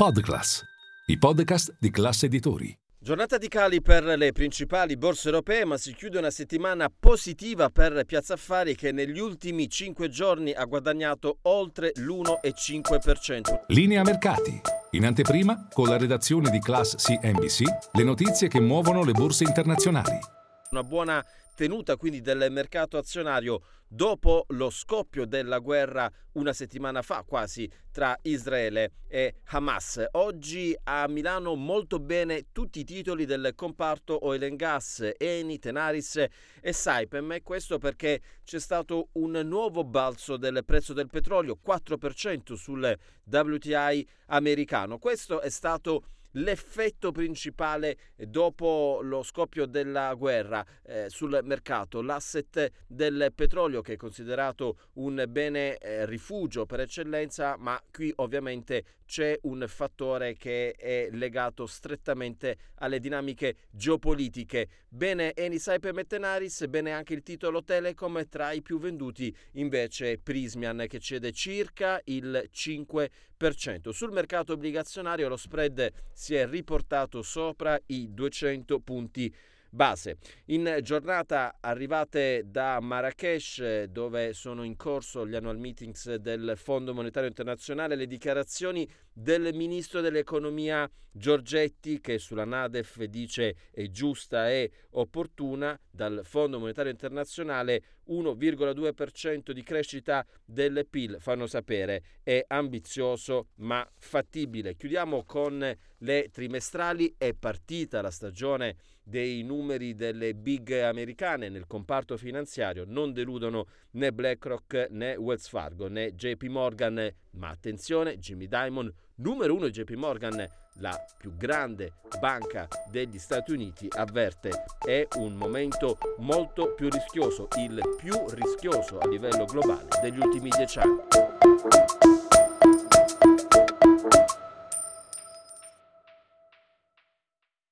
Podclass, i podcast di classe editori. Giornata di cali per le principali borse europee, ma si chiude una settimana positiva per Piazza Affari che negli ultimi 5 giorni ha guadagnato oltre l'1,5%. Linea mercati. In anteprima, con la redazione di Class CNBC, le notizie che muovono le borse internazionali. Una buona tenuta quindi del mercato azionario dopo lo scoppio della guerra una settimana fa quasi tra Israele e Hamas. Oggi a Milano molto bene tutti i titoli del comparto oil and gas, Eni, Tenaris e Saipem e questo perché c'è stato un nuovo balzo del prezzo del petrolio, 4% sul WTI americano. Questo è stato l'effetto principale dopo lo scoppio della guerra eh, sul mercato, l'asset del petrolio che è considerato un bene eh, rifugio per eccellenza, ma qui ovviamente c'è un fattore che è legato strettamente alle dinamiche geopolitiche. Bene Eni Saipem e Tenaris, bene anche il titolo Telecom, tra i più venduti invece Prismian che cede circa il 5%. Sul mercato obbligazionario lo spread si è riportato sopra i 200 punti base. In giornata arrivate da Marrakesh dove sono in corso gli annual meetings del Fondo Monetario Internazionale le dichiarazioni del ministro dell'economia Giorgetti che sulla Nadef dice è giusta e opportuna dal Fondo Monetario Internazionale 1,2% di crescita del PIL fanno sapere. È ambizioso ma fattibile. Chiudiamo con le trimestrali. È partita la stagione dei numeri delle big americane. Nel comparto finanziario non deludono né BlackRock né Wells Fargo né JP Morgan. Ma attenzione Jimmy Dimon numero uno JP Morgan la più grande banca degli Stati Uniti avverte è un momento molto più rischioso il più rischioso a livello globale degli ultimi dieci anni